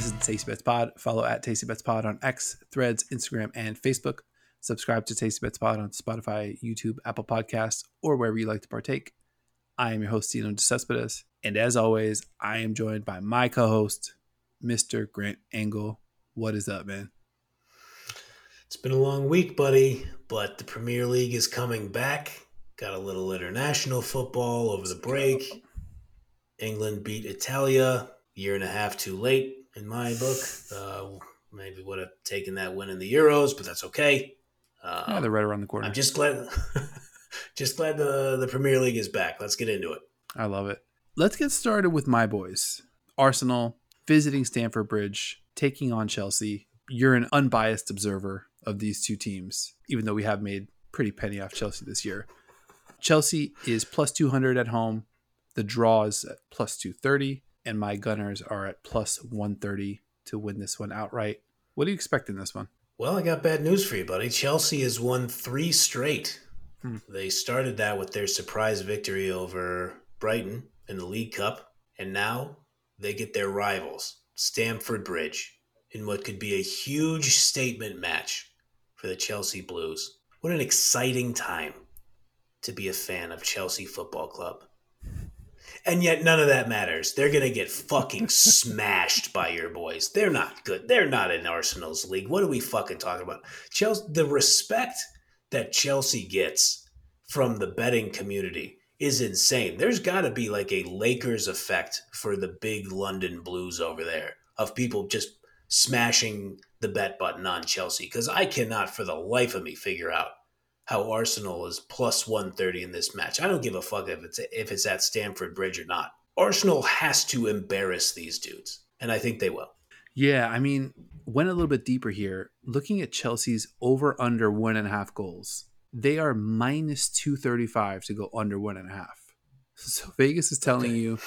This is Tasty Bets Pod. Follow at Tasty Bets Pod on X, Threads, Instagram, and Facebook. Subscribe to Tasty Bets Pod on Spotify, YouTube, Apple Podcasts, or wherever you like to partake. I am your host, Tino DeCespedes. And as always, I am joined by my co host, Mr. Grant Angle. What is up, man? It's been a long week, buddy, but the Premier League is coming back. Got a little international football over the break. England beat Italia year and a half too late in my book. Uh, maybe would have taken that win in the Euros, but that's okay. Uh, yeah, they're right around the corner. I'm just glad, just glad the the Premier League is back. Let's get into it. I love it. Let's get started with my boys. Arsenal visiting Stamford Bridge, taking on Chelsea. You're an unbiased observer of these two teams, even though we have made pretty penny off Chelsea this year. Chelsea is plus 200 at home. The draw is at plus 230, and my Gunners are at plus 130 to win this one outright. What do you expect in this one? Well, I got bad news for you, buddy. Chelsea has won three straight. Hmm. They started that with their surprise victory over Brighton in the League Cup, and now they get their rivals, Stamford Bridge, in what could be a huge statement match for the Chelsea Blues. What an exciting time to be a fan of Chelsea Football Club. And yet none of that matters. They're going to get fucking smashed by your boys. They're not good. They're not in Arsenal's league. What are we fucking talking about? Chelsea the respect that Chelsea gets from the betting community is insane. There's got to be like a Lakers effect for the big London Blues over there of people just smashing the bet button on Chelsea because I cannot for the life of me figure out how Arsenal is plus 130 in this match. I don't give a fuck if it's if it's at Stamford Bridge or not. Arsenal has to embarrass these dudes, and I think they will. Yeah, I mean, went a little bit deeper here. Looking at Chelsea's over under one and a half goals, they are minus 235 to go under one and a half. So Vegas is telling you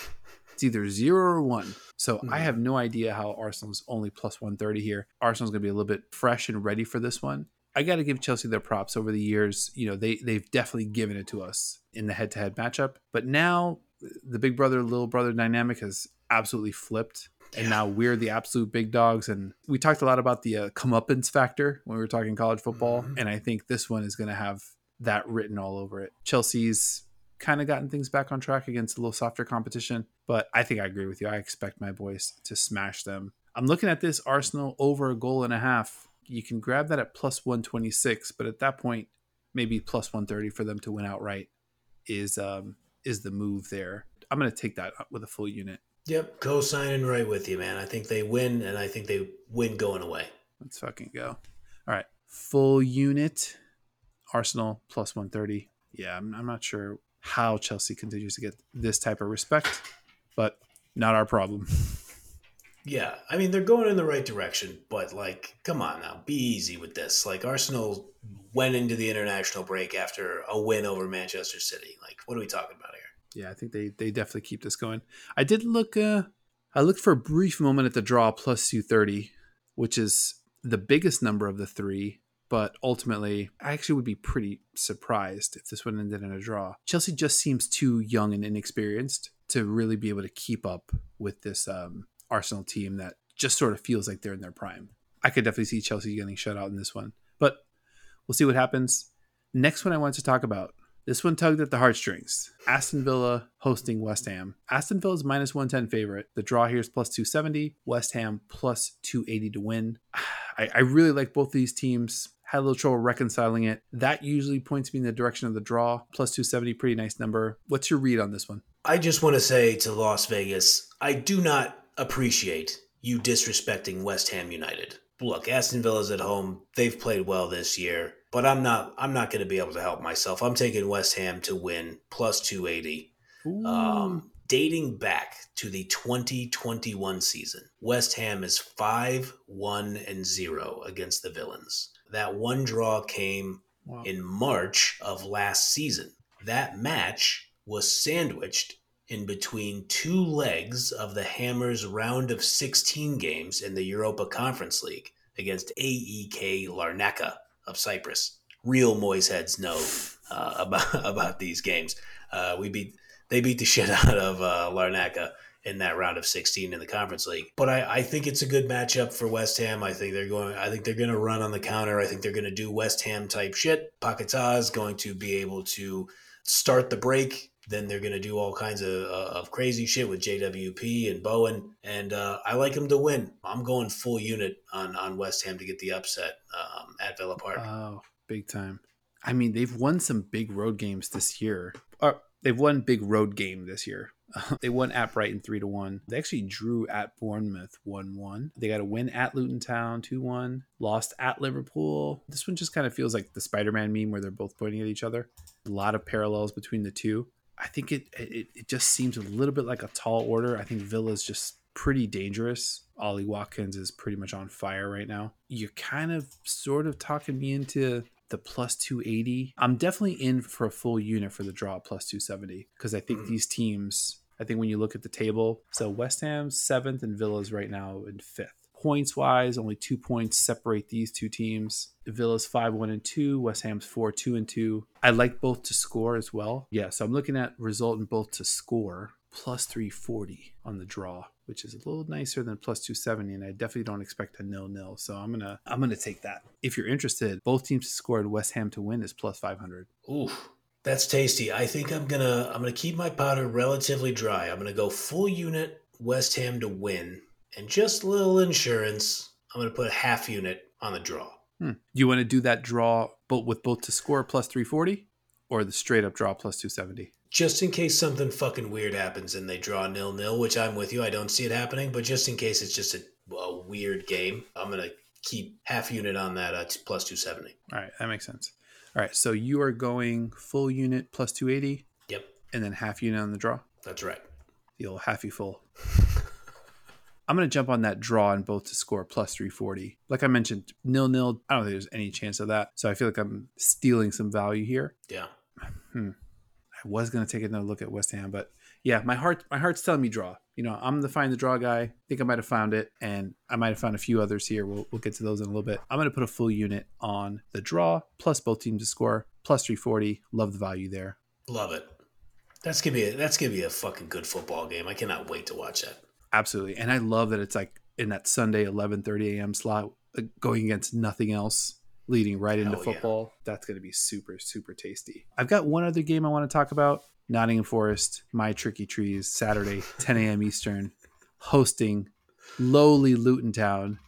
it's either zero or one. So mm-hmm. I have no idea how Arsenal's only plus 130 here. Arsenal's going to be a little bit fresh and ready for this one. I got to give Chelsea their props over the years. You know, they they've definitely given it to us in the head-to-head matchup. But now the big brother little brother dynamic has absolutely flipped. And now we're the absolute big dogs. And we talked a lot about the uh, comeuppance factor when we were talking college football. Mm-hmm. And I think this one is going to have that written all over it. Chelsea's kind of gotten things back on track against a little softer competition. But I think I agree with you. I expect my boys to smash them. I'm looking at this Arsenal over a goal and a half. You can grab that at plus 126, but at that point, maybe plus 130 for them to win outright is um, is the move there. I'm going to take that with a full unit. Yep, co-signing right with you, man. I think they win, and I think they win going away. Let's fucking go. All right, full unit. Arsenal plus 130. Yeah, I'm, I'm not sure how Chelsea continues to get this type of respect, but not our problem. Yeah, I mean they're going in the right direction, but like, come on now, be easy with this. Like Arsenal went into the international break after a win over Manchester City. Like, what are we talking about here? Yeah, I think they they definitely keep this going. I did look. uh I looked for a brief moment at the draw plus two thirty, which is the biggest number of the three but ultimately, I actually would be pretty surprised if this one ended in a draw. Chelsea just seems too young and inexperienced to really be able to keep up with this um, Arsenal team that just sort of feels like they're in their prime. I could definitely see Chelsea getting shut out in this one, but we'll see what happens. Next one I wanted to talk about. This one tugged at the heartstrings. Aston Villa hosting West Ham. Aston Villa's minus 110 favorite. The draw here is plus 270. West Ham plus 280 to win. I, I really like both these teams had a little trouble reconciling it. That usually points me in the direction of the draw. Plus 270, pretty nice number. What's your read on this one? I just want to say to Las Vegas, I do not appreciate you disrespecting West Ham United. Look, Aston Villa's at home. They've played well this year, but I'm not I'm not going to be able to help myself. I'm taking West Ham to win plus 280. Um, dating back to the 2021 season, West Ham is 5 1 and 0 against the Villains. That one draw came wow. in March of last season. That match was sandwiched in between two legs of the Hammers' round of 16 games in the Europa Conference League against AEK Larnaca of Cyprus. Real Moyes heads know uh, about about these games. Uh, we beat they beat the shit out of uh, Larnaca in that round of 16 in the conference league. But I, I think it's a good matchup for West Ham. I think they're going I think they're gonna run on the counter. I think they're gonna do West Ham type shit. Paquetá is going to be able to start the break. Then they're going to do all kinds of, uh, of crazy shit with JWP and Bowen. And uh, I like them to win. I'm going full unit on, on West Ham to get the upset um, at Villa Park. Oh, big time. I mean, they've won some big road games this year. Uh, they've won big road game this year. they won at Brighton three to one. They actually drew at Bournemouth one one. They got a win at Luton Town two one. Lost at Liverpool. This one just kind of feels like the Spider Man meme where they're both pointing at each other. A lot of parallels between the two. I think it, it it just seems a little bit like a tall order. I think Villa's just pretty dangerous. Ollie Watkins is pretty much on fire right now. You're kind of sort of talking me into the plus 280. I'm definitely in for a full unit for the draw plus 270 because I think mm. these teams, I think when you look at the table, so West Ham's seventh and Villa's right now in fifth. Points wise, only two points separate these two teams. Villa's 5 1 and 2, West Ham's 4 2 and 2. I like both to score as well. Yeah, so I'm looking at result in both to score plus 340 on the draw which is a little nicer than plus 270 and i definitely don't expect a nil nil so i'm gonna i'm gonna take that if you're interested both teams scored west ham to win is plus 500 ooh that's tasty i think i'm gonna i'm gonna keep my powder relatively dry i'm gonna go full unit west ham to win and just a little insurance i'm gonna put a half unit on the draw hmm. you want to do that draw but with both to score plus 340 or the straight up draw plus 270 just in case something fucking weird happens and they draw nil nil, which I'm with you. I don't see it happening, but just in case it's just a, a weird game, I'm gonna keep half unit on that uh, plus 270. All right, that makes sense. All right, so you are going full unit plus 280. Yep. And then half unit on the draw. That's right. The old halfy full. I'm going to jump on that draw in both to score plus 340. Like I mentioned, nil nil. I don't think there's any chance of that. So I feel like I'm stealing some value here. Yeah. Hmm. I was going to take another look at West Ham, but yeah, my heart my heart's telling me draw. You know, I'm the find the draw guy. I think I might have found it, and I might have found a few others here. We'll, we'll get to those in a little bit. I'm going to put a full unit on the draw, plus both teams to score, plus 340. Love the value there. Love it. That's gonna be a, that's gonna be a fucking good football game. I cannot wait to watch that. Absolutely, and I love that it's like in that Sunday 11:30 a.m. slot, uh, going against nothing else leading right into Hell football. Yeah. That's going to be super, super tasty. I've got one other game I want to talk about Nottingham Forest, My Tricky Trees, Saturday, 10 a.m. Eastern, hosting lowly Luton Town,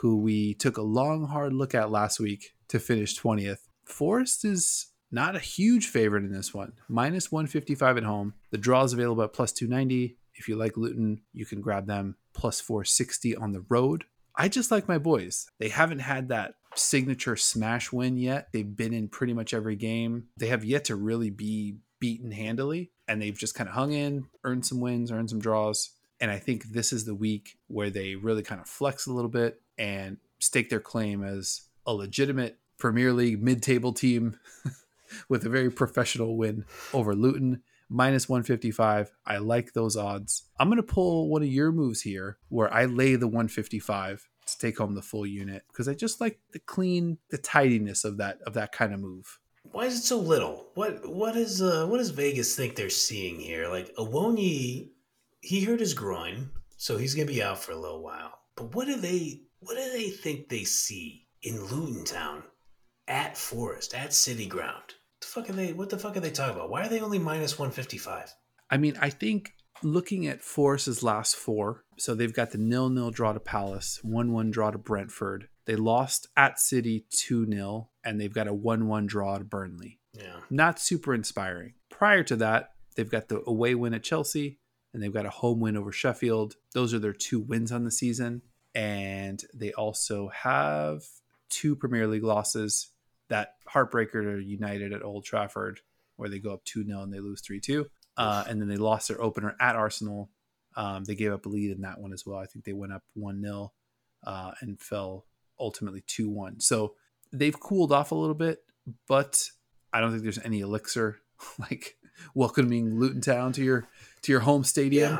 who we took a long, hard look at last week to finish 20th. Forest is not a huge favorite in this one, minus 155 at home. The draw is available at plus 290. If you like Luton, you can grab them plus 460 on the road. I just like my boys. They haven't had that signature smash win yet. They've been in pretty much every game. They have yet to really be beaten handily, and they've just kind of hung in, earned some wins, earned some draws. And I think this is the week where they really kind of flex a little bit and stake their claim as a legitimate Premier League mid table team with a very professional win over Luton. Minus 155. I like those odds. I'm going to pull one of your moves here where I lay the 155 to take home the full unit because I just like the clean, the tidiness of that of that kind of move. Why is it so little? What what is uh what does Vegas think they're seeing here? Like Awoniyi, he hurt his groin, so he's gonna be out for a little while. But what do they what do they think they see in Luton Town at Forest at City Ground? What the fuck are they? What the fuck are they talking about? Why are they only minus one fifty five? I mean, I think looking at Forest's last four, so they've got the nil nil draw to Palace, one one draw to Brentford. They lost at City two 0 and they've got a one one draw to Burnley. Yeah, not super inspiring. Prior to that, they've got the away win at Chelsea, and they've got a home win over Sheffield. Those are their two wins on the season, and they also have two Premier League losses. That heartbreaker to United at Old Trafford, where they go up 2 0 and they lose 3 2. Uh, and then they lost their opener at Arsenal. Um, they gave up a lead in that one as well. I think they went up 1 0 uh, and fell ultimately 2 1. So they've cooled off a little bit, but I don't think there's any elixir like welcoming Luton Town to your to your home stadium.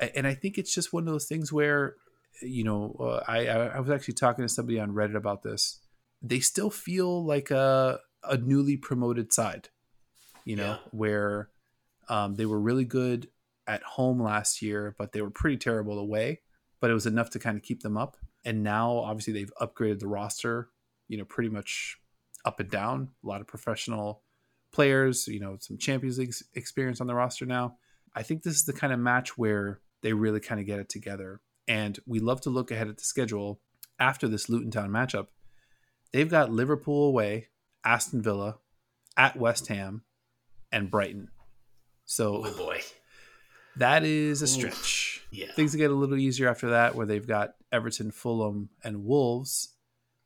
Yeah. And I think it's just one of those things where, you know, uh, I I was actually talking to somebody on Reddit about this. They still feel like a a newly promoted side, you know, yeah. where um, they were really good at home last year, but they were pretty terrible away. But it was enough to kind of keep them up. And now, obviously, they've upgraded the roster, you know, pretty much up and down. A lot of professional players, you know, some Champions League experience on the roster now. I think this is the kind of match where they really kind of get it together. And we love to look ahead at the schedule after this Luton Town matchup. They've got Liverpool away, Aston Villa, at West Ham, and Brighton. So, oh boy, that is a stretch. Oof. Yeah, things get a little easier after that, where they've got Everton, Fulham, and Wolves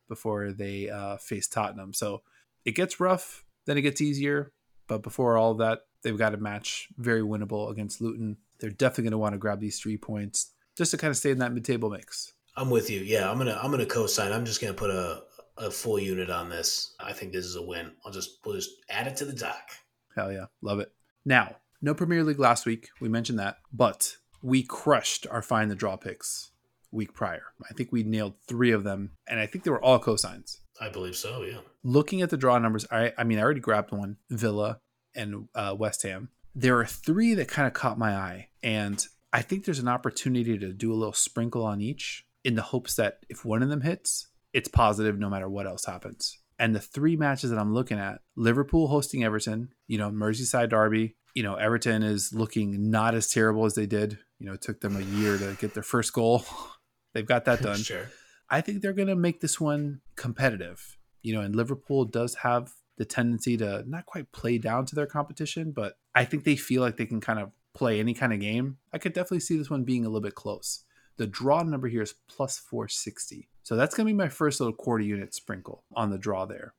before they uh, face Tottenham. So it gets rough, then it gets easier. But before all that, they've got a match very winnable against Luton. They're definitely going to want to grab these three points just to kind of stay in that mid-table mix. I'm with you. Yeah, I'm gonna I'm gonna co-sign. I'm just gonna put a a full unit on this. I think this is a win. I'll just we'll just add it to the dock. Hell yeah, love it. Now, no Premier League last week. We mentioned that, but we crushed our find the draw picks week prior. I think we nailed three of them, and I think they were all cosigns. I believe so. Yeah. Looking at the draw numbers, I I mean, I already grabbed one, Villa and uh, West Ham. There are three that kind of caught my eye, and I think there's an opportunity to do a little sprinkle on each in the hopes that if one of them hits, it's positive no matter what else happens. And the three matches that I'm looking at Liverpool hosting Everton, you know, Merseyside Derby. You know, Everton is looking not as terrible as they did. You know, it took them a year to get their first goal. They've got that done. sure. I think they're going to make this one competitive. You know, and Liverpool does have the tendency to not quite play down to their competition, but I think they feel like they can kind of play any kind of game. I could definitely see this one being a little bit close. The draw number here is plus 460. So that's going to be my first little quarter unit sprinkle on the draw there.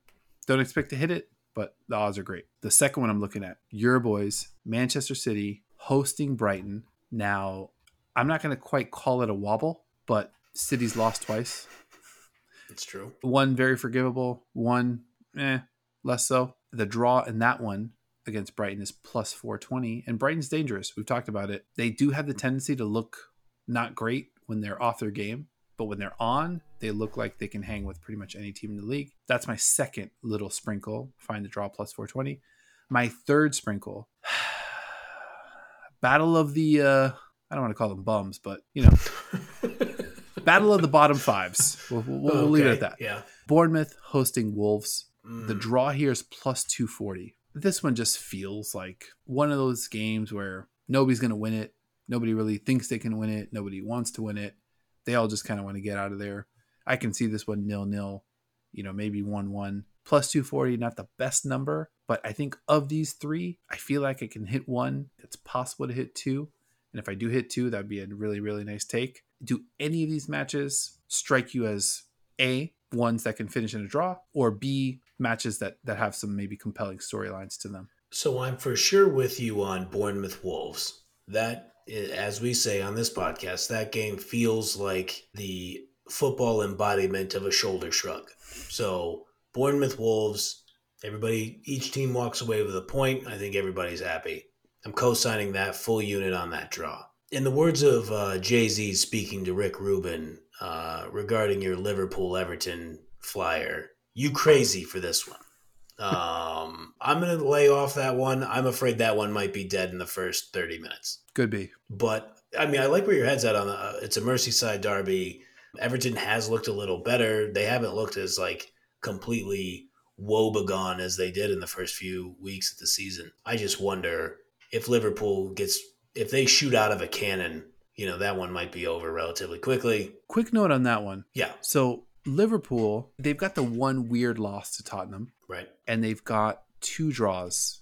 Don't expect to hit it, but the odds are great. The second one I'm looking at, your boys, Manchester City hosting Brighton. Now, I'm not going to quite call it a wobble, but City's lost twice. It's true. One very forgivable, one eh, less so. The draw in that one against Brighton is plus 420, and Brighton's dangerous. We've talked about it. They do have the tendency to look not great when they're off their game, but when they're on, they look like they can hang with pretty much any team in the league. That's my second little sprinkle. Find the draw plus 420. My third sprinkle, battle of the, uh, I don't want to call them bums, but you know, battle of the bottom fives. We'll, we'll, we'll okay. leave it at that. Yeah. Bournemouth hosting Wolves. Mm. The draw here is plus 240. This one just feels like one of those games where nobody's going to win it. Nobody really thinks they can win it. Nobody wants to win it. They all just kind of want to get out of there. I can see this one nil nil, you know, maybe 1 1. Plus 240, not the best number, but I think of these three, I feel like I can hit one. It's possible to hit two. And if I do hit two, that'd be a really, really nice take. Do any of these matches strike you as A, ones that can finish in a draw, or B, matches that, that have some maybe compelling storylines to them? So I'm for sure with you on Bournemouth Wolves. That, as we say on this podcast, that game feels like the football embodiment of a shoulder shrug. So Bournemouth Wolves, everybody, each team walks away with a point. I think everybody's happy. I'm co-signing that full unit on that draw. In the words of uh, Jay Z speaking to Rick Rubin uh, regarding your Liverpool Everton flyer, you crazy for this one. Um, I'm going to lay off that one. I'm afraid that one might be dead in the first 30 minutes. Could be. But I mean, I like where your head's at on the. Uh, it's a Merseyside derby. Everton has looked a little better. They haven't looked as like completely woebegone as they did in the first few weeks of the season. I just wonder if Liverpool gets if they shoot out of a cannon, you know, that one might be over relatively quickly. Quick note on that one. Yeah. So Liverpool, they've got the one weird loss to Tottenham, Right. and they've got two draws.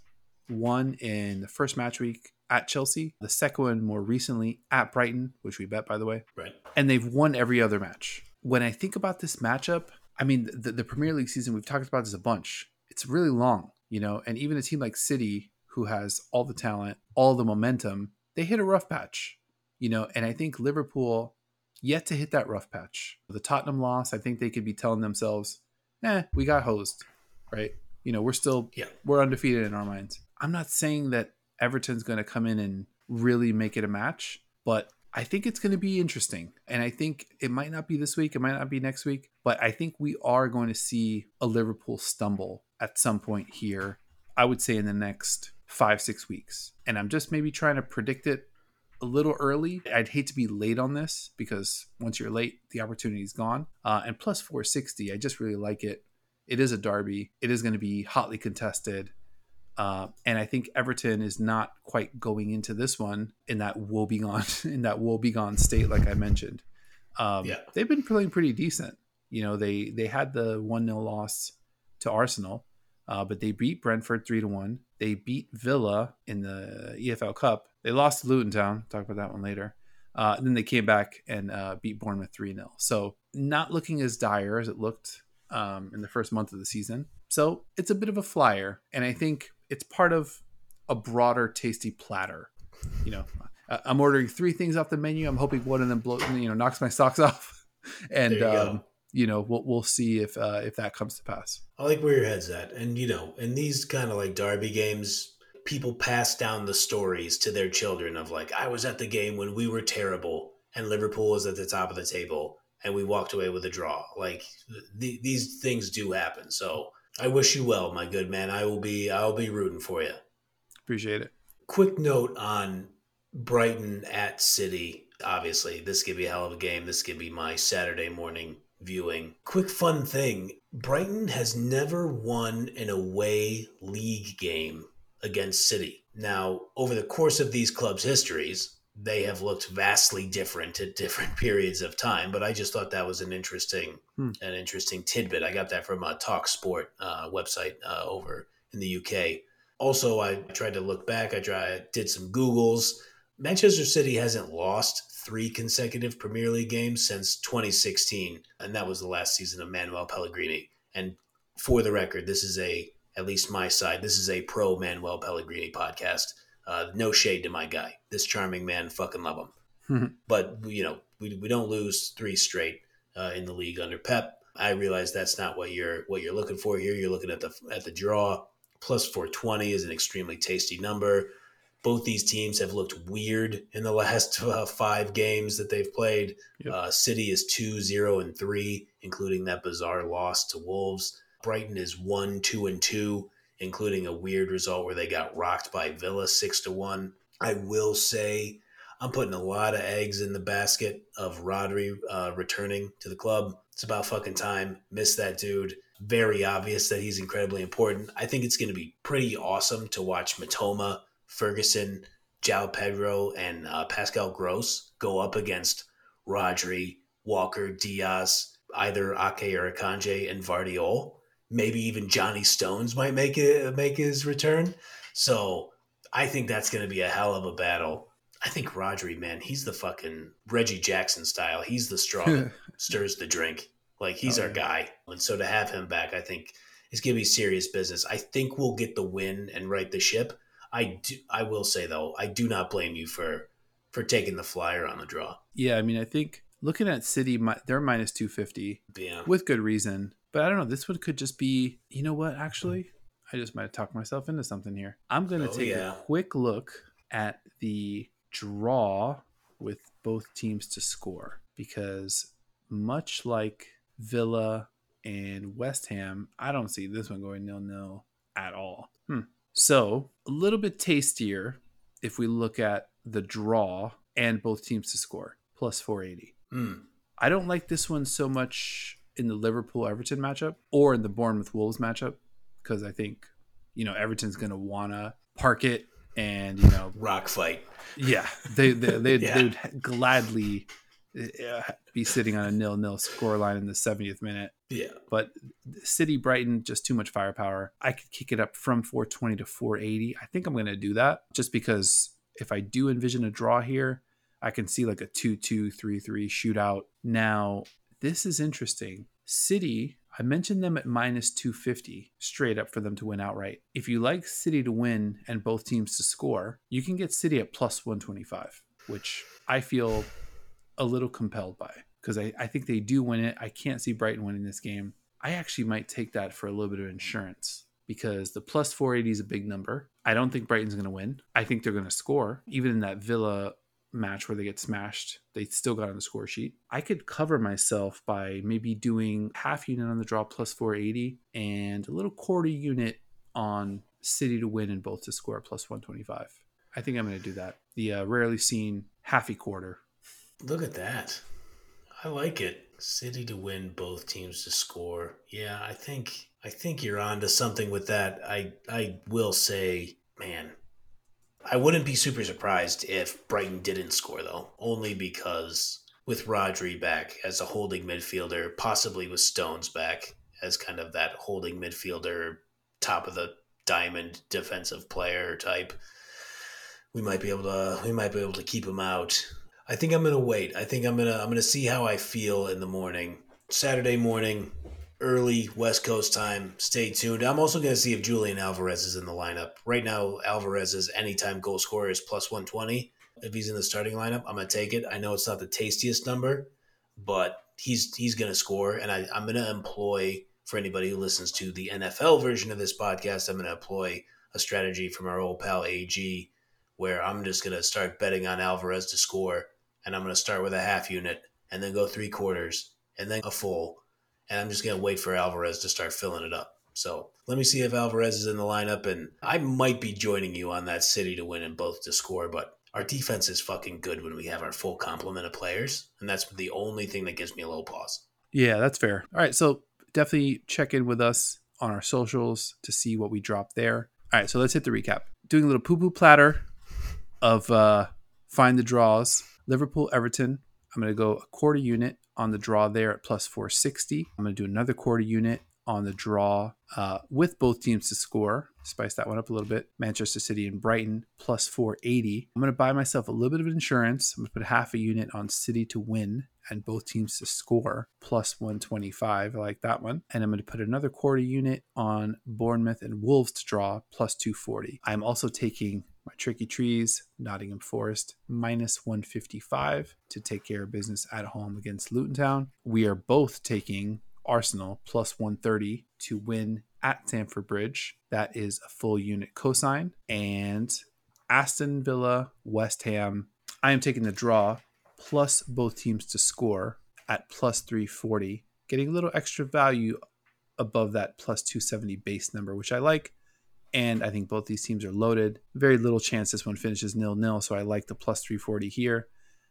One in the first match week at Chelsea, the second one more recently at Brighton, which we bet by the way, Right. and they've won every other match. When I think about this matchup, I mean the, the Premier League season we've talked about this a bunch. It's really long, you know, and even a team like City who has all the talent, all the momentum, they hit a rough patch, you know, and I think Liverpool yet to hit that rough patch. The Tottenham loss, I think they could be telling themselves, "Eh, we got hosed." Right? You know, we're still Yeah. we're undefeated in our minds. I'm not saying that Everton's going to come in and really make it a match, but I think it's going to be interesting. And I think it might not be this week, it might not be next week, but I think we are going to see a Liverpool stumble at some point here. I would say in the next five, six weeks. And I'm just maybe trying to predict it a little early. I'd hate to be late on this because once you're late, the opportunity is gone. Uh, and plus 460, I just really like it. It is a derby. It is going to be hotly contested. Uh, and I think Everton is not quite going into this one in that woebegone in that woebegone state, like I mentioned. Um, Yeah. they've been playing pretty decent. You know, they they had the one 0 loss to Arsenal, uh, but they beat Brentford three to one. They beat Villa in the EFL Cup. They lost to Luton Town. Talk about that one later. Uh, then they came back and uh, beat Bournemouth 3 0. So, not looking as dire as it looked um, in the first month of the season. So, it's a bit of a flyer. And I think it's part of a broader, tasty platter. You know, I'm ordering three things off the menu. I'm hoping one of them blow, you know, knocks my socks off. And, you um, you know, we'll, we'll see if uh, if that comes to pass. I like where your head's at. And, you know, in these kind of like derby games, people pass down the stories to their children of like, I was at the game when we were terrible and Liverpool was at the top of the table and we walked away with a draw. Like, th- these things do happen. So I wish you well, my good man. I will be, I will be rooting for you. Appreciate it. Quick note on Brighton at City. Obviously, this could be a hell of a game. This could be my Saturday morning viewing. Quick fun thing Brighton has never won an away league game against City. Now, over the course of these clubs' histories, they have looked vastly different at different periods of time. But I just thought that was an interesting, Hmm. an interesting tidbit. I got that from a Talk Sport uh, website uh, over in the UK. Also, I tried to look back. I tried, did some Googles. Manchester City hasn't lost three consecutive Premier League games since 2016, and that was the last season of Manuel Pellegrini. And for the record, this is a at least my side. This is a pro Manuel Pellegrini podcast. Uh, no shade to my guy. This charming man, fucking love him. but you know, we, we don't lose three straight uh, in the league under Pep. I realize that's not what you're what you're looking for here. You're looking at the at the draw. Plus 420 is an extremely tasty number. Both these teams have looked weird in the last uh, five games that they've played. Yep. Uh, City is 2 0 and 3, including that bizarre loss to Wolves. Brighton is 1 2 and 2, including a weird result where they got rocked by Villa 6 to 1. I will say I'm putting a lot of eggs in the basket of Rodri uh, returning to the club. It's about fucking time. Miss that dude. Very obvious that he's incredibly important. I think it's going to be pretty awesome to watch Mitoma, Ferguson, João Pedro, and uh, Pascal Gross go up against Rodri, Walker, Dias, either Ake or Akanji, and Gvardiol. Maybe even Johnny Stones might make it make his return. So I think that's going to be a hell of a battle. I think Rodri, man, he's the fucking Reggie Jackson style. He's the straw that stirs the drink. Like he's Oh, our yeah. guy. And so to have him back, I think is going to be serious business. I think we'll get the win and right the ship. I do, I will say though, I do not blame you for for taking the flyer on the draw. Yeah, I mean, I think looking at City, they're minus 250 Yeah. with good reason. But I don't know. This one could just be, you know what, actually? I just might have talked myself into something here. I'm going to Oh, take yeah. a quick look at the draw with both teams to score because much like Villa and West Ham, I don't see this one going nil nil at all. Hmm. So a little bit tastier if we look at the draw and both teams to score plus 480. Mm. I don't like this one so much in the Liverpool Everton matchup or in the Bournemouth Wolves matchup because I think you know Everton's going to want to park it and you know Rock fight. yeah they they they'd, Yeah. they'd gladly uh, be sitting on a nil nil scoreline in the 70th minute Yeah. but City Brighton just too much firepower. I could kick it up from 420 to 480. I think I'm going to do that just because if I do envision a draw here, I can see like a 2-2 3-3 shootout. Now, this is interesting. City, I mentioned them at minus 250 straight up for them to win outright. If you like City to win and both teams to score, you can get City at plus 125, which I feel a little compelled by because I, I think they do win it. I can't see Brighton winning this game. I actually might take that for a little bit of insurance because the plus 480 is a big number. I don't think Brighton's going to win. I think they're going to score. Even in that Villa match where they get smashed, they still got on the score sheet. I could cover myself by maybe doing half unit on the draw plus 480 and a little quarter unit on City to win and both to score plus 125. I think I'm going to do that. The uh, rarely seen halfy quarter. Look at that. I like it. City to win, both teams to score. Yeah, I think I think you're on to something with that. I I will say, man, I wouldn't be super surprised if Brighton didn't score though, only because with Rodri back as a holding midfielder, possibly with Stones back as kind of that holding midfielder, top of the diamond defensive player type, we might be able to we might be able to keep him out. I think I'm gonna wait. I think I'm gonna I'm gonna see how I feel in the morning. Saturday morning, early West Coast time. Stay tuned. I'm also gonna see if Julian Alvarez is in the lineup. Right now, Alvarez's anytime goal scorer is plus one twenty. If he's in the starting lineup, I'm gonna take it. I know it's not the tastiest number, but he's he's gonna score, and I, I'm gonna employ for anybody who listens to the NFL version of this podcast, I'm gonna employ a strategy from our old pal AG where I'm just gonna start betting on Alvarez to score and I'm going to start with a half unit and then go three quarters and then a full. And I'm just going to wait for Alvarez to start filling it up. So let me see if Alvarez is in the lineup. And I might be joining you on that city to win and both to score. But our defense is fucking good when we have our full complement of players. And that's the only thing that gives me a little pause. Yeah, that's fair. All right. So definitely check in with us on our socials to see what we drop there. All right. So let's hit the recap. Doing a little poo poo platter of uh, find the draws Liverpool Everton. I'm going to go a quarter unit on the draw there at plus 460. I'm going to do another quarter unit on the draw uh, with both teams to score. Spice that one up a little bit. Manchester City and Brighton plus 480. I'm going to buy myself a little bit of insurance. I'm going to put half a unit on City to win and both teams to score plus 125. I like that one. And I'm going to put another quarter unit on Bournemouth and Wolves to draw plus 240. I'm also taking my Tricky Trees, Nottingham Forest, minus 155 to take care of business at home against Luton Town. We are both taking Arsenal plus 130 to win at Stamford Bridge. That is a full unit cosign. And Aston Villa, West Ham. I am taking the draw plus both teams to score at plus 340, getting a little extra value above that plus 270 base number, which I like. And I think both these teams are loaded. Very little chance this one finishes nil nil. So I like the plus 340 here.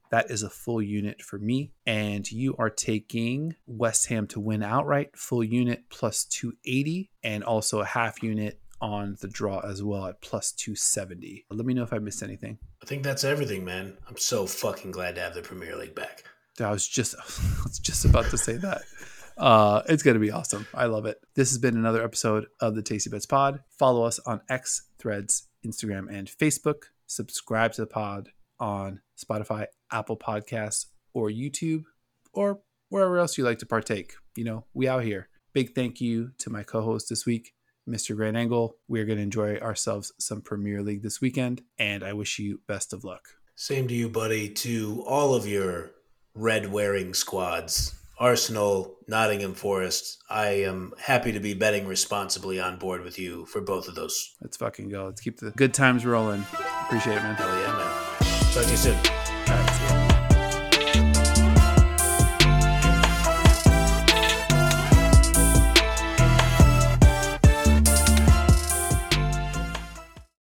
That is a full unit for me. And you are taking West Ham to win outright, full unit plus 280, and also a half unit on the draw as well at plus 270. Let me know if I missed anything. I think that's everything, man. I'm so fucking glad to have the Premier League back. I was just I was just about to say that. Uh, it's going to be awesome. I love it. This has been another episode of the Tasty Bets Pod. Follow us on X, Threads, Instagram, and Facebook. Subscribe to the pod on Spotify, Apple Podcasts, or YouTube, or wherever else you like to partake. You know, we out here. Big thank you to my co-host this week, Mr. Grant Angle. We are going to enjoy ourselves some Premier League this weekend, and I wish you best of luck. Same to you, buddy. To all of your red wearing squads. Arsenal, Nottingham Forest. I am happy to be betting responsibly on board with you for both of those. Let's fucking go. Let's keep the good times rolling. Appreciate it, man. Hell yeah, man. Talk to you soon.